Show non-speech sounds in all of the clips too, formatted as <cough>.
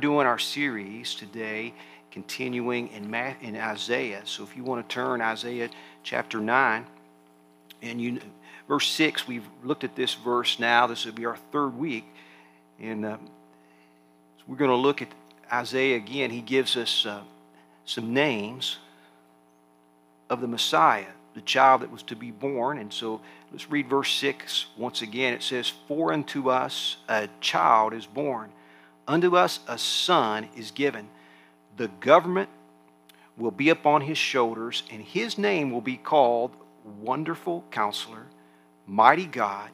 doing our series today, continuing in, in Isaiah. So if you want to turn Isaiah chapter 9, and you, verse 6, we've looked at this verse now. This will be our third week. And uh, so we're going to look at Isaiah again. He gives us uh, some names of the Messiah, the child that was to be born. And so let's read verse 6 once again. It says, For unto us a child is born Unto us a son is given. The government will be upon his shoulders, and his name will be called Wonderful Counselor, Mighty God,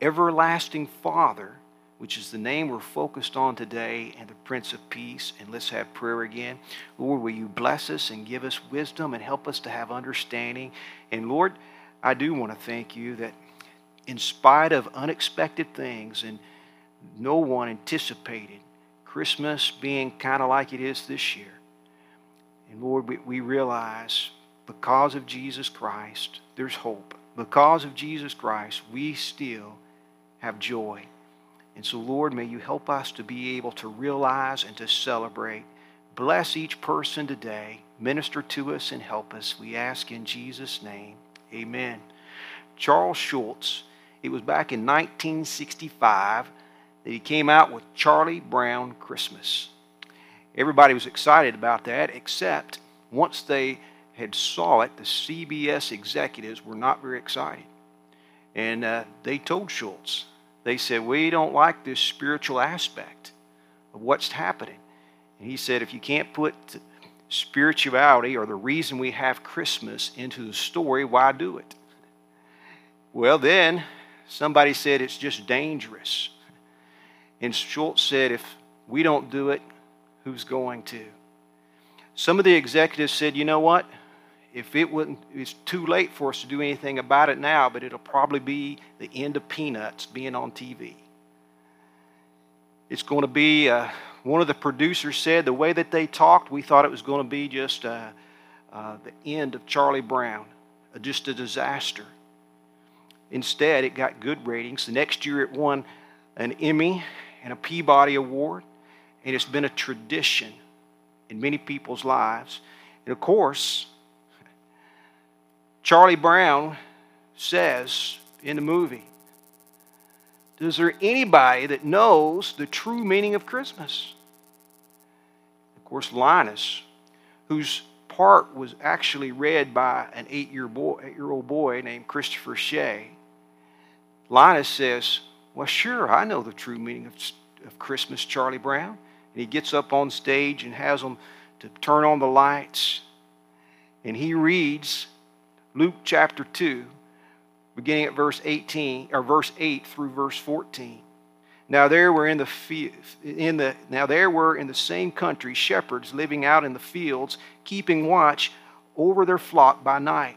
Everlasting Father, which is the name we're focused on today, and the Prince of Peace. And let's have prayer again. Lord, will you bless us and give us wisdom and help us to have understanding? And Lord, I do want to thank you that in spite of unexpected things and no one anticipated Christmas being kind of like it is this year. And Lord, we, we realize because of Jesus Christ, there's hope. Because of Jesus Christ, we still have joy. And so, Lord, may you help us to be able to realize and to celebrate. Bless each person today. Minister to us and help us. We ask in Jesus' name. Amen. Charles Schulz, it was back in 1965 that he came out with Charlie Brown Christmas. Everybody was excited about that, except once they had saw it, the CBS executives were not very excited. And uh, they told Schulz, they said, We don't like this spiritual aspect of what's happening. And he said, If you can't put spirituality or the reason we have Christmas into the story, why do it? Well, then somebody said it's just dangerous. And Schulz said, if we don't do it, who's going to? Some of the executives said, you know what? If it wouldn't, it's too late for us to do anything about it now, but it'll probably be the end of Peanuts being on TV. It's going to be, uh, one of the producers said, the way that they talked, we thought it was going to be just uh, uh, the end of Charlie Brown, uh, just a disaster. Instead, it got good ratings. The next year, it won an Emmy and a Peabody Award, and it's been a tradition in many people's lives. And of course, Charlie Brown says in the movie, Is there anybody that knows the true meaning of Christmas? Of course, Linus, whose part was actually read by an eight-year boy, eight-year-old boy named Christopher Shea. Linus says, well, sure, I know the true meaning of, of Christmas, Charlie Brown. And he gets up on stage and has them to turn on the lights. And he reads Luke chapter 2, beginning at verse 18, or verse 8 through verse 14. Now there were in the in the now there were in the same country shepherds living out in the fields, keeping watch over their flock by night.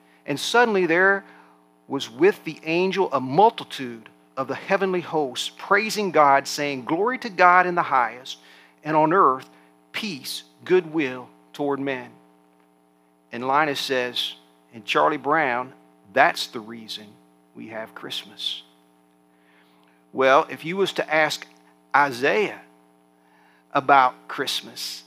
And suddenly there was with the angel a multitude of the heavenly hosts, praising God, saying, Glory to God in the highest, and on earth, peace, goodwill toward men. And Linus says, and Charlie Brown, that's the reason we have Christmas. Well, if you was to ask Isaiah about Christmas,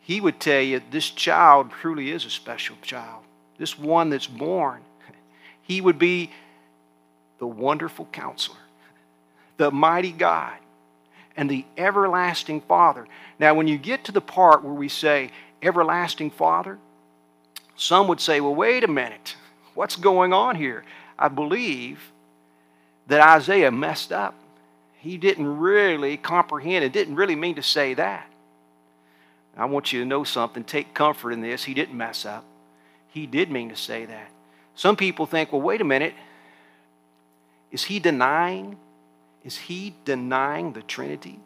he would tell you this child truly is a special child. This one that's born, he would be the wonderful counselor, the mighty God, and the everlasting Father. Now, when you get to the part where we say, everlasting Father, some would say, well, wait a minute. What's going on here? I believe that Isaiah messed up. He didn't really comprehend it, didn't really mean to say that. I want you to know something. Take comfort in this. He didn't mess up. He did mean to say that. Some people think, well, wait a minute. Is he denying? Is he denying the Trinity?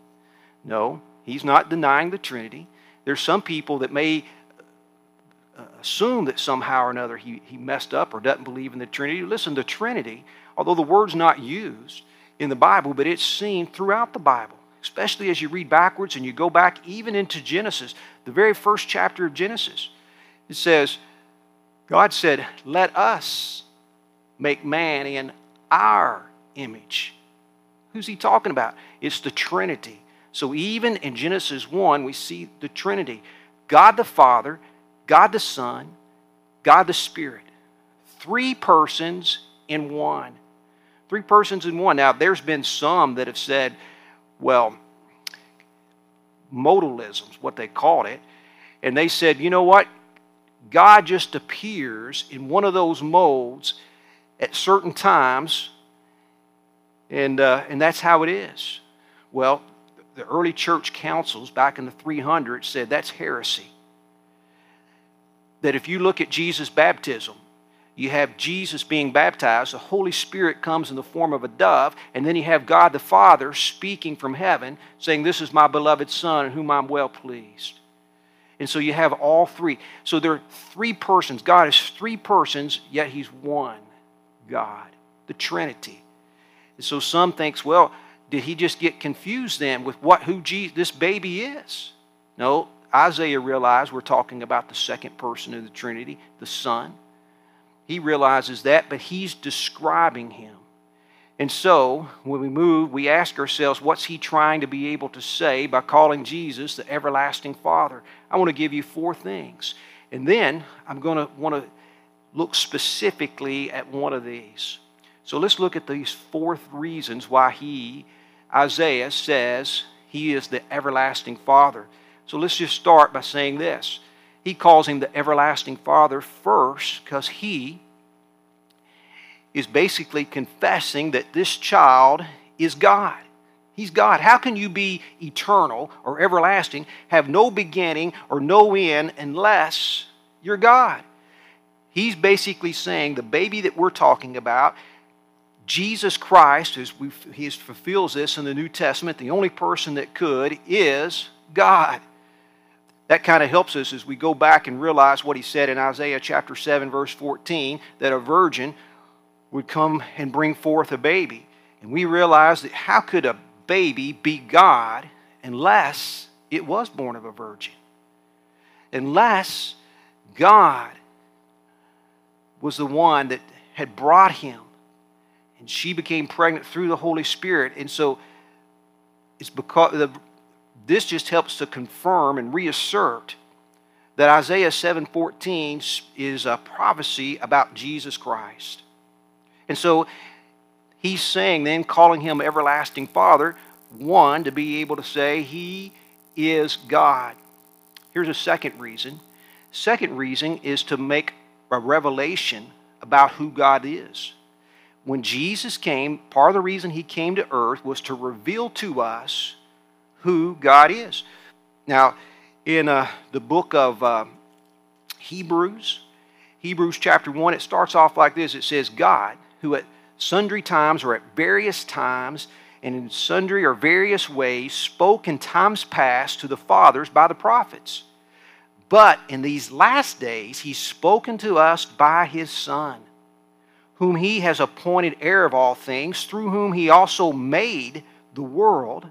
No, He's not denying the Trinity. There's some people that may uh, assume that somehow or another he, he messed up or doesn't believe in the Trinity. Listen, the Trinity, although the word's not used in the Bible, but it's seen throughout the Bible, especially as you read backwards and you go back even into Genesis, the very first chapter of Genesis. It says, God said, Let us make man in our image. Who's he talking about? It's the Trinity. So even in Genesis 1, we see the Trinity God the Father, God the Son, God the Spirit. Three persons in one. Three persons in one. Now, there's been some that have said, well, modalism is what they called it. And they said, you know what? God just appears in one of those modes at certain times, and, uh, and that's how it is. Well, the early church councils back in the 300s said that's heresy. That if you look at Jesus' baptism, you have Jesus being baptized, the Holy Spirit comes in the form of a dove, and then you have God the Father speaking from heaven, saying, This is my beloved Son in whom I'm well pleased. And so you have all three. So there are three persons. God is three persons, yet He's one God, the Trinity. And so some thinks, well, did he just get confused then with what who Jesus, this baby is? No, Isaiah realized we're talking about the second person of the Trinity, the Son. He realizes that, but he's describing him. And so, when we move, we ask ourselves, what's he trying to be able to say by calling Jesus the everlasting Father? I want to give you four things. And then I'm going to want to look specifically at one of these. So let's look at these four reasons why he, Isaiah, says he is the everlasting Father. So let's just start by saying this. He calls him the everlasting Father first because he is basically confessing that this child is God. He's God. How can you be eternal or everlasting, have no beginning or no end unless you're God? He's basically saying the baby that we're talking about, Jesus Christ, as we, he fulfills this in the New Testament, the only person that could is God. That kind of helps us as we go back and realize what he said in Isaiah chapter 7, verse 14, that a virgin would come and bring forth a baby. And we realized that how could a baby be God unless it was born of a virgin? Unless God was the one that had brought him. And she became pregnant through the Holy Spirit. And so it's because the, this just helps to confirm and reassert that Isaiah 7:14 is a prophecy about Jesus Christ. And so he's saying, then calling him everlasting Father, one, to be able to say he is God. Here's a second reason. Second reason is to make a revelation about who God is. When Jesus came, part of the reason he came to earth was to reveal to us who God is. Now, in uh, the book of uh, Hebrews, Hebrews chapter 1, it starts off like this it says, God, who at sundry times or at various times and in sundry or various ways spoke in times past to the fathers by the prophets. But in these last days, he's spoken to us by his Son, whom he has appointed heir of all things, through whom he also made the world,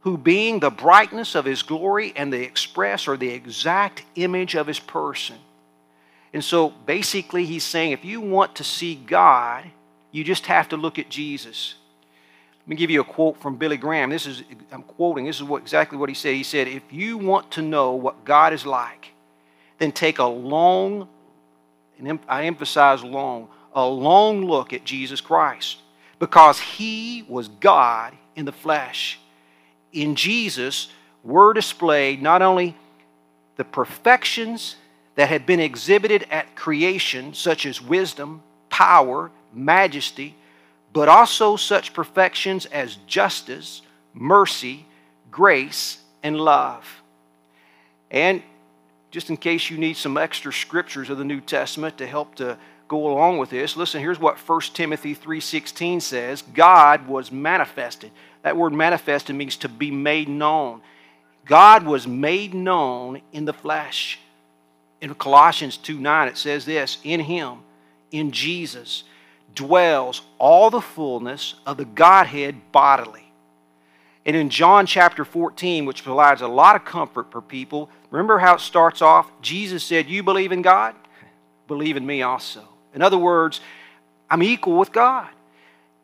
who being the brightness of his glory and the express or the exact image of his person and so basically, he's saying if you want to see God, you just have to look at Jesus. Let me give you a quote from Billy Graham. This is, I'm quoting, this is what, exactly what he said. He said, If you want to know what God is like, then take a long, and I emphasize long, a long look at Jesus Christ. Because he was God in the flesh. In Jesus were displayed not only the perfections that had been exhibited at creation, such as wisdom, power, majesty, but also such perfections as justice, mercy, grace, and love. And just in case you need some extra scriptures of the New Testament to help to go along with this, listen, here's what 1 Timothy 3:16 says, God was manifested. That word manifested means to be made known. God was made known in the flesh. In Colossians 2 9, it says this In him, in Jesus, dwells all the fullness of the Godhead bodily. And in John chapter 14, which provides a lot of comfort for people, remember how it starts off? Jesus said, You believe in God? Believe in me also. In other words, I'm equal with God.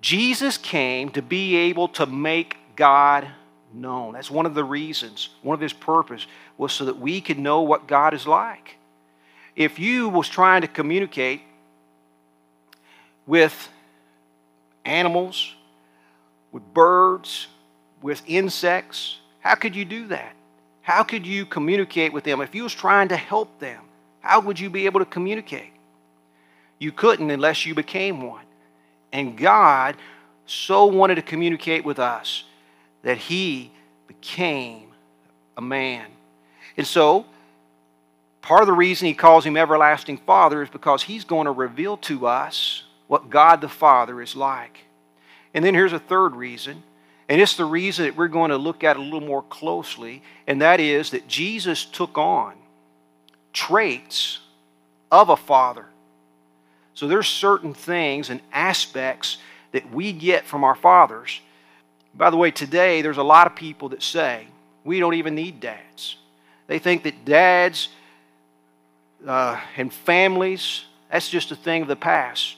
Jesus came to be able to make God known. That's one of the reasons, one of his purpose was so that we could know what God is like. If you was trying to communicate with animals, with birds, with insects, how could you do that? How could you communicate with them? If you was trying to help them, how would you be able to communicate? You couldn't unless you became one. And God so wanted to communicate with us that he became a man. And so, part of the reason he calls him everlasting father is because he's going to reveal to us what God the Father is like. And then here's a third reason, and it's the reason that we're going to look at a little more closely, and that is that Jesus took on traits of a father. So there's certain things and aspects that we get from our fathers. By the way, today there's a lot of people that say we don't even need dads. They think that dads uh, and families, that's just a thing of the past.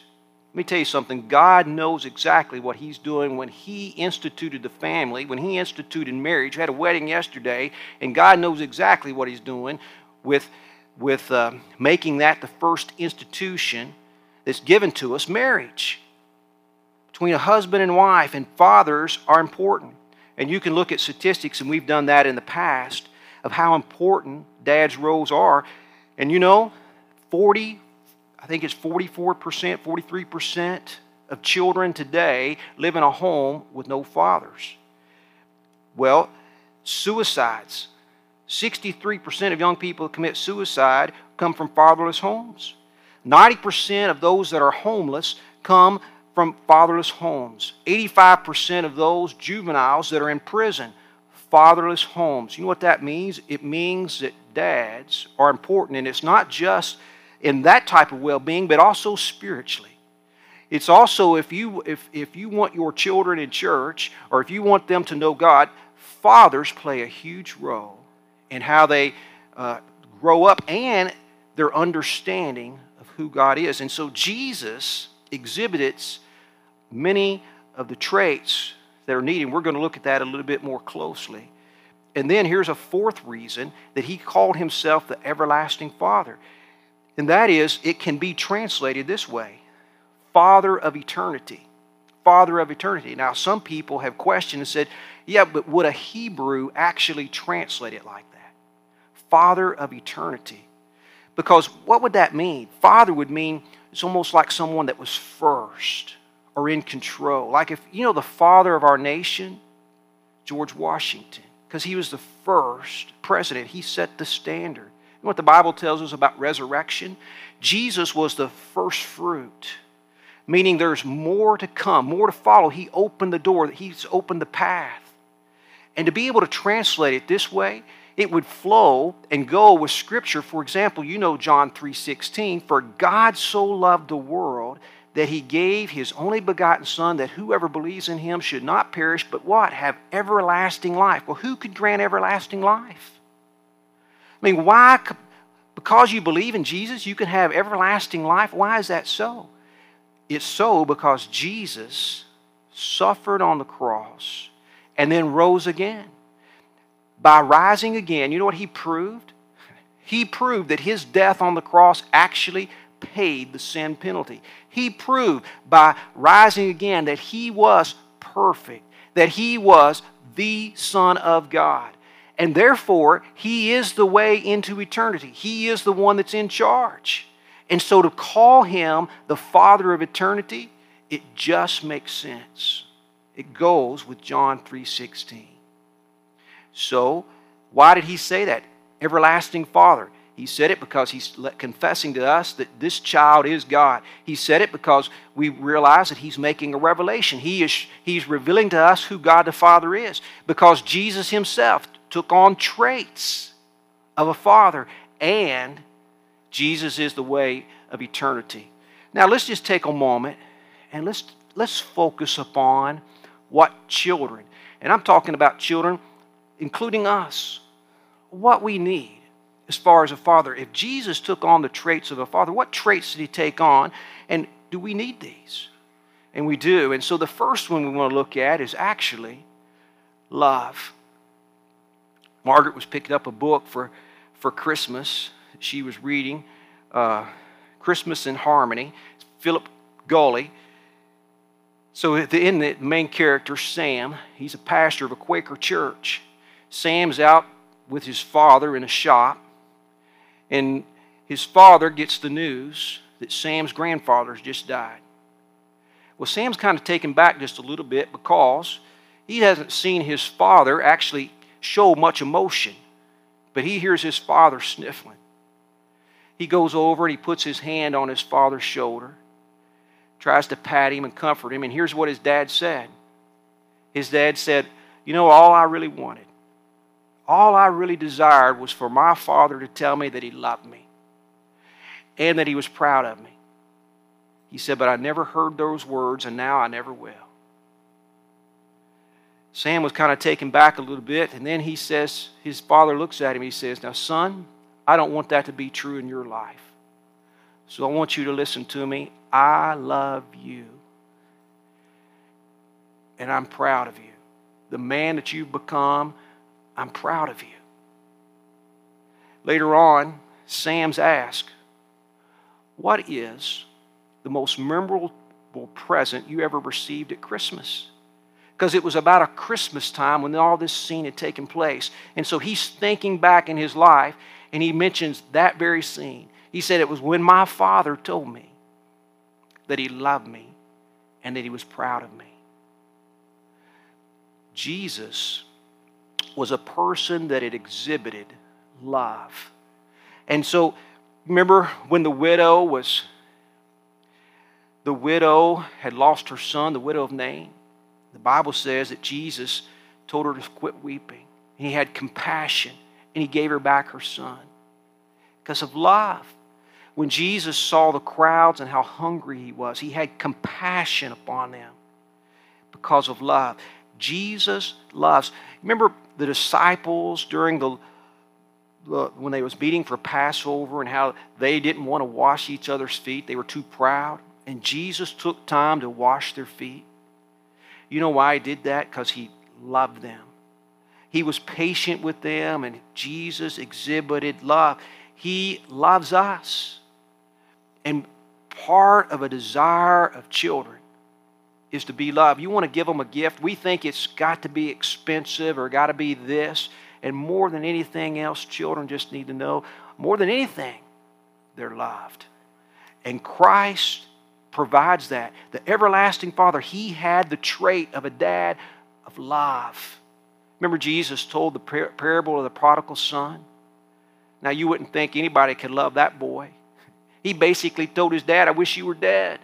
Let me tell you something. God knows exactly what He's doing when He instituted the family, when He instituted marriage. We had a wedding yesterday, and God knows exactly what He's doing with, with uh, making that the first institution that's given to us marriage between a husband and wife, and fathers are important. And you can look at statistics, and we've done that in the past, of how important dad's roles are. And you know, 40, I think it's 44%, 43% of children today live in a home with no fathers. Well, suicides. 63% of young people that commit suicide come from fatherless homes. 90% of those that are homeless come from fatherless homes. 85% of those juveniles that are in prison, fatherless homes. You know what that means? It means that dads are important, and it's not just in that type of well being, but also spiritually. It's also if you, if, if you want your children in church or if you want them to know God, fathers play a huge role in how they uh, grow up and their understanding of who God is. And so Jesus exhibits many of the traits that are needed. We're going to look at that a little bit more closely. And then here's a fourth reason that he called himself the everlasting Father. And that is, it can be translated this way Father of eternity. Father of eternity. Now, some people have questioned and said, yeah, but would a Hebrew actually translate it like that? Father of eternity. Because what would that mean? Father would mean it's almost like someone that was first or in control. Like if, you know, the father of our nation, George Washington, because he was the first president, he set the standard. What the Bible tells us about resurrection? Jesus was the first fruit, meaning there's more to come, more to follow. He opened the door, he's opened the path. And to be able to translate it this way, it would flow and go with scripture for example you know john 3.16 for god so loved the world that he gave his only begotten son that whoever believes in him should not perish but what? Have everlasting life. Well who could grant everlasting life? I mean why because you believe in jesus you can have everlasting life? Why is that so? It's so because jesus suffered on the cross and then rose again. By rising again, you know what he proved? <laughs> He proved that his death on the cross actually paid the sin penalty. He proved by rising again that he was perfect, that he was the Son of God. And therefore, he is the way into eternity. He is the one that's in charge. And so to call him the Father of eternity, it just makes sense. It goes with John 3:16. So, why did he say that? Everlasting Father. He said it because he's confessing to us that this child is God. He said it because we realize that he's making a revelation. He is, he's revealing to us who God the Father is. Because Jesus himself took on traits of a father, and Jesus is the way of eternity. Now, let's just take a moment and let's, let's focus upon what children, and I'm talking about children, including us, what we need as far as a father. If Jesus took on the traits of a father, what traits did he take on? And do we need these? And we do. And so the first one we want to look at is actually love. Margaret was picking up a book for, for Christmas. She was reading uh, Christmas in Harmony. Philip Gulley. So end, the main character, Sam, he's a pastor of a Quaker church. Sam's out with his father in a shop, and his father gets the news that Sam's grandfather has just died. Well, Sam's kind of taken back just a little bit because he hasn't seen his father actually show much emotion, but he hears his father sniffling. He goes over and he puts his hand on his father's shoulder, tries to pat him and comfort him, and here's what his dad said. His dad said, You know, all I really wanted, all I really desired was for my father to tell me that he loved me and that he was proud of me. He said, But I never heard those words, and now I never will. Sam was kind of taken back a little bit, and then he says, his father looks at him, he says, Now, son, I don't want that to be true in your life. So I want you to listen to me. I love you. And I'm proud of you. The man that you've become, I'm proud of you. Later on, Sam's asked, What is the most memorable present you ever received at Christmas? Because it was about a Christmas time when all this scene had taken place. And so he's thinking back in his life and he mentions that very scene. He said, It was when my father told me that he loved me and that he was proud of me. Jesus was a person that had exhibited love. And so, remember when the widow was, the widow had lost her son, the widow of Nain? The Bible says that Jesus told her to quit weeping. He had compassion and he gave her back her son because of love. When Jesus saw the crowds and how hungry he was, he had compassion upon them because of love. Jesus loves. Remember the disciples during the, when they was meeting for Passover and how they didn't want to wash each other's feet. They were too proud. And Jesus took time to wash their feet. You know why he did that? Because he loved them. He was patient with them, and Jesus exhibited love. He loves us. And part of a desire of children is to be loved. You want to give them a gift. We think it's got to be expensive or got to be this. And more than anything else, children just need to know more than anything, they're loved. And Christ provides that. The everlasting Father, He had the trait of a dad of love. Remember, Jesus told the parable of the prodigal son? Now, you wouldn't think anybody could love that boy. He basically told his dad, I wish you were dead.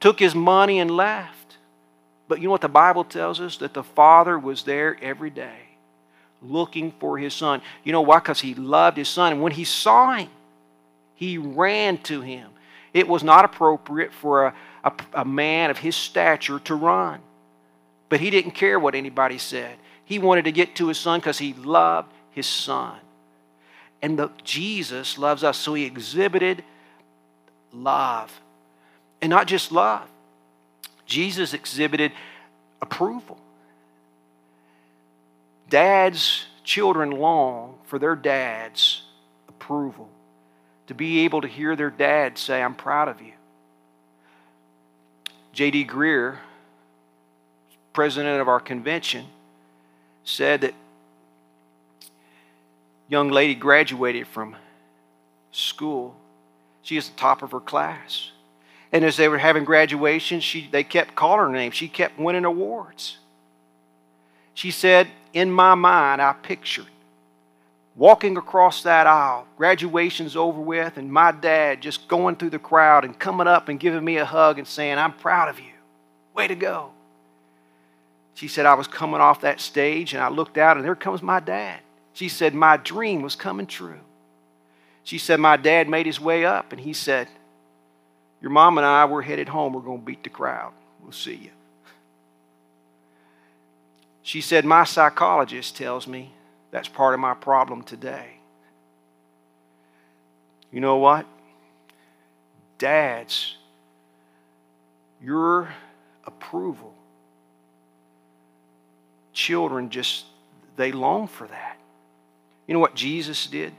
Took his money and left. But you know what the Bible tells us? That the father was there every day looking for his son. You know why? Because he loved his son. And when he saw him, he ran to him. It was not appropriate for a, a, a man of his stature to run. But he didn't care what anybody said. He wanted to get to his son because he loved his son. And the, Jesus loves us, so he exhibited love. And not just love, Jesus exhibited approval. Dads, children long for their dad's approval, to be able to hear their dad say, I'm proud of you. J.D. Greear, president of our convention, said that young lady graduated from school. She is the top of her class. And as they were having graduation, she, they kept calling her name. She kept winning awards. She said, In my mind, I pictured walking across that aisle, graduation's over with, and my dad just going through the crowd and coming up and giving me a hug and saying, I'm proud of you. Way to go. She said, I was coming off that stage and I looked out and there comes my dad. She said, My dream was coming true. She said, My dad made his way up and he said, Your mom and I, we're headed home. We're going to beat the crowd. We'll see you. She said, My psychologist tells me that's part of my problem today. You know what? Dads, your approval, children just, they long for that. You know what Jesus did?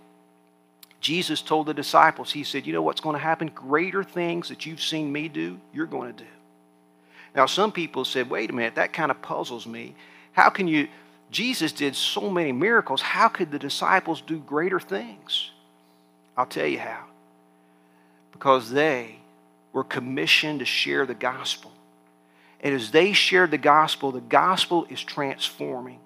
Jesus told the disciples, He said, You know what's going to happen? Greater things that you've seen me do, you're going to do. Now, some people said, Wait a minute, that kind of puzzles me. How can you? Jesus did so many miracles. How could the disciples do greater things? I'll tell you how. Because they were commissioned to share the gospel. And as they shared the gospel, the gospel is transforming.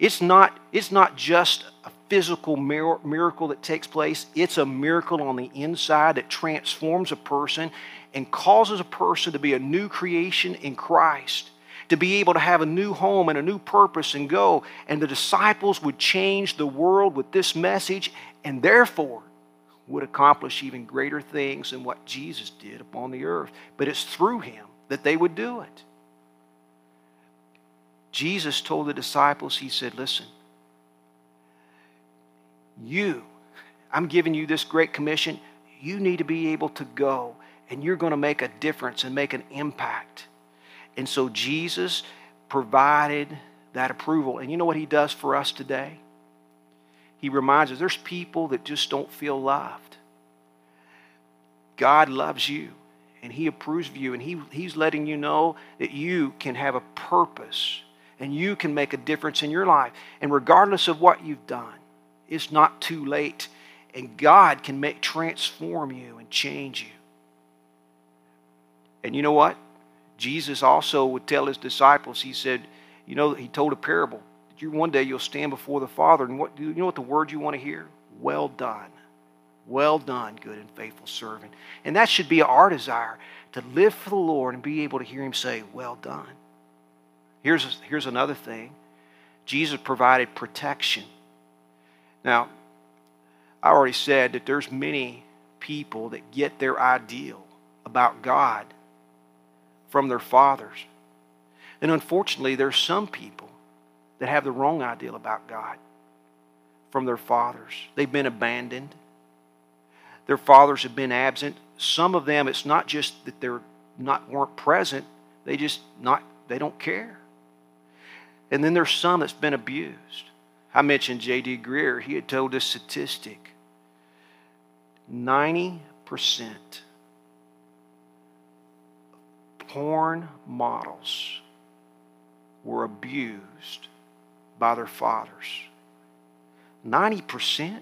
It's not, it's not just a physical miracle that takes place, it's a miracle on the inside that transforms a person and causes a person to be a new creation in Christ to be able to have a new home and a new purpose and go. And the disciples would change the world with this message and therefore would accomplish even greater things than what Jesus did upon the earth. But it's through him that they would do it. Jesus told the disciples, He said, Listen, you, I'm giving you this great commission. You need to be able to go and you're going to make a difference and make an impact. And so Jesus provided that approval. And you know what he does for us today? He reminds us there's people that just don't feel loved. God loves you and he approves of you and he, he's letting you know that you can have a purpose and you can make a difference in your life. And regardless of what you've done, it's not too late. And God can make transform you and change you. And you know what? Jesus also would tell his disciples, he said, you know, he told a parable. You one day you'll stand before the Father, and what do you know what the word you want to hear? Well done. Well done, good and faithful servant. And that should be our desire to live for the Lord and be able to hear him say, Well done. Here's, here's another thing Jesus provided protection. Now, I already said that there's many people that get their ideal about God from their fathers. And unfortunately, there's some people that have the wrong ideal about God from their fathers. They've been abandoned. Their fathers have been absent. Some of them, it's not just that they're not weren't present, they just not they don't care. And then there's some that's been abused. I mentioned J.D. Greear. He had told this statistic 90% porn models were abused by their fathers. 90%?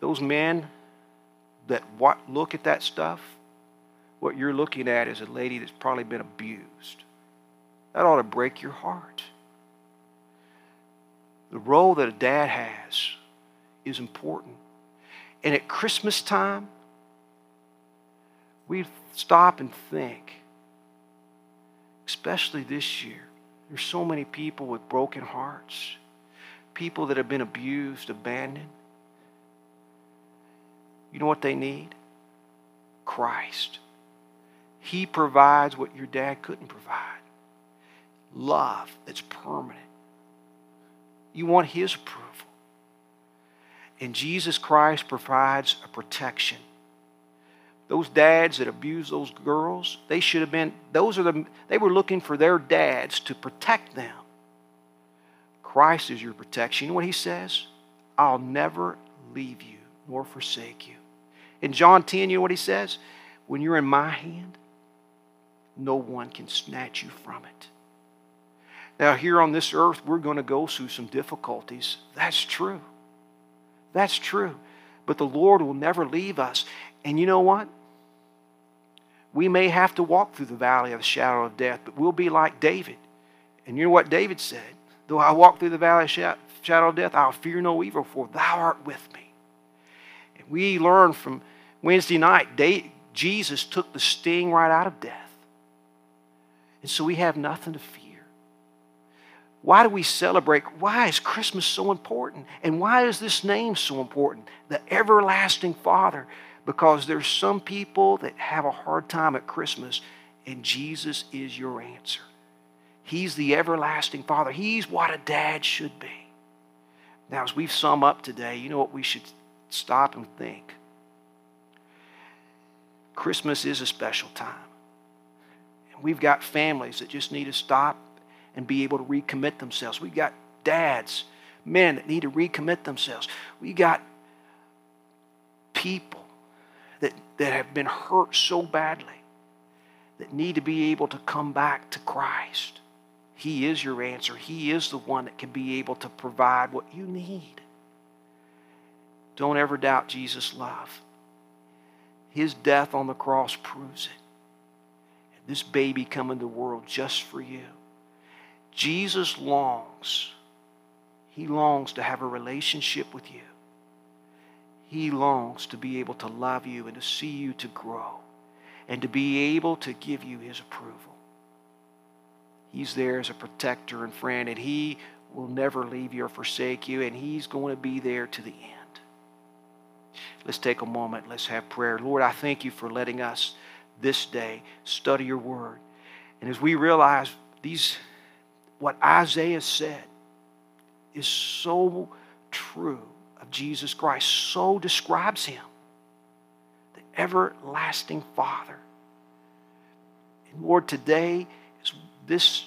Those men that look at that stuff, what you're looking at is a lady that's probably been abused. That ought to break your heart. The role that a dad has is important. And at Christmas time, we stop and think, especially this year, there's so many people with broken hearts, people that have been abused, abandoned. You know what they need? Christ. He provides what your dad couldn't provide love that's permanent. You want His approval. And Jesus Christ provides a protection those dads that abuse those girls, they should have been, those are the, they were looking for their dads to protect them. Christ is your protection. You know what he says? I'll never leave you nor forsake you. In John 10, you know what he says? When you're in my hand, no one can snatch you from it. Now, here on this earth, we're going to go through some difficulties. That's true. That's true. But the Lord will never leave us. And you know what? we may have to walk through the valley of the shadow of death, but we'll be like David. And you know what David said? Though I walk through the valley of shadow of death, I'll fear no evil, for thou art with me. And we learn from Wednesday night, Jesus took the sting right out of death. And so we have nothing to fear. Why do we celebrate? Why is Christmas so important? And why is this name so important? The everlasting Father. Because there's some people that have a hard time at Christmas, and Jesus is your answer. He's the everlasting Father. He's what a dad should be. Now, as we've sum up today, you know what we should stop and think? Christmas is a special time. And we've got families that just need to stop and be able to recommit themselves. We've got dads, men that need to recommit themselves. We got people that, that have been hurt so badly that need to be able to come back to Christ. He is your answer. He is the one that can be able to provide what you need. Don't ever doubt Jesus' love. His death on the cross proves it. This baby coming to the world just for you. Jesus longs. He longs to have a relationship with you. He longs to be able to love you and to see you to grow and to be able to give you his approval. He's there as a protector and friend, and he will never leave you or forsake you, and he's going to be there to the end. Let's take a moment. Let's have prayer. Lord, I thank you for letting us this day study your word. And as we realize these what Isaiah said is so true of Jesus Christ, so describes him the everlasting Father. And Lord, today is this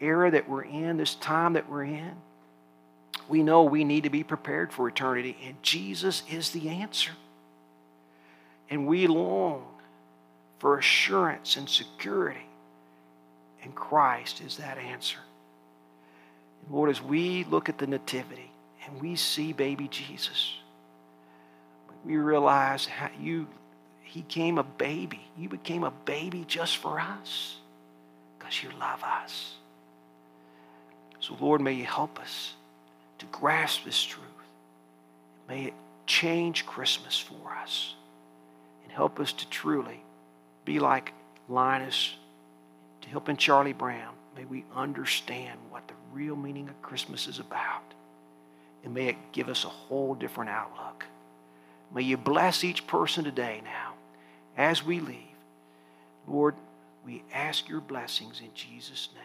era that we're in, this time that we're in. We know we need to be prepared for eternity, and Jesus is the answer. And we long for assurance and security and Christ is that answer. And Lord, as we look at the Nativity and we see baby Jesus, we realize how you he came a baby. You became a baby just for us because you love us. So, Lord, may you help us to grasp this truth. May it change Christmas for us and help us to truly be like Linus to helping Charlie Brown, may we understand what the real meaning of Christmas is about. And may it give us a whole different outlook. May you bless each person today now as we leave. Lord, we ask your blessings in Jesus' name.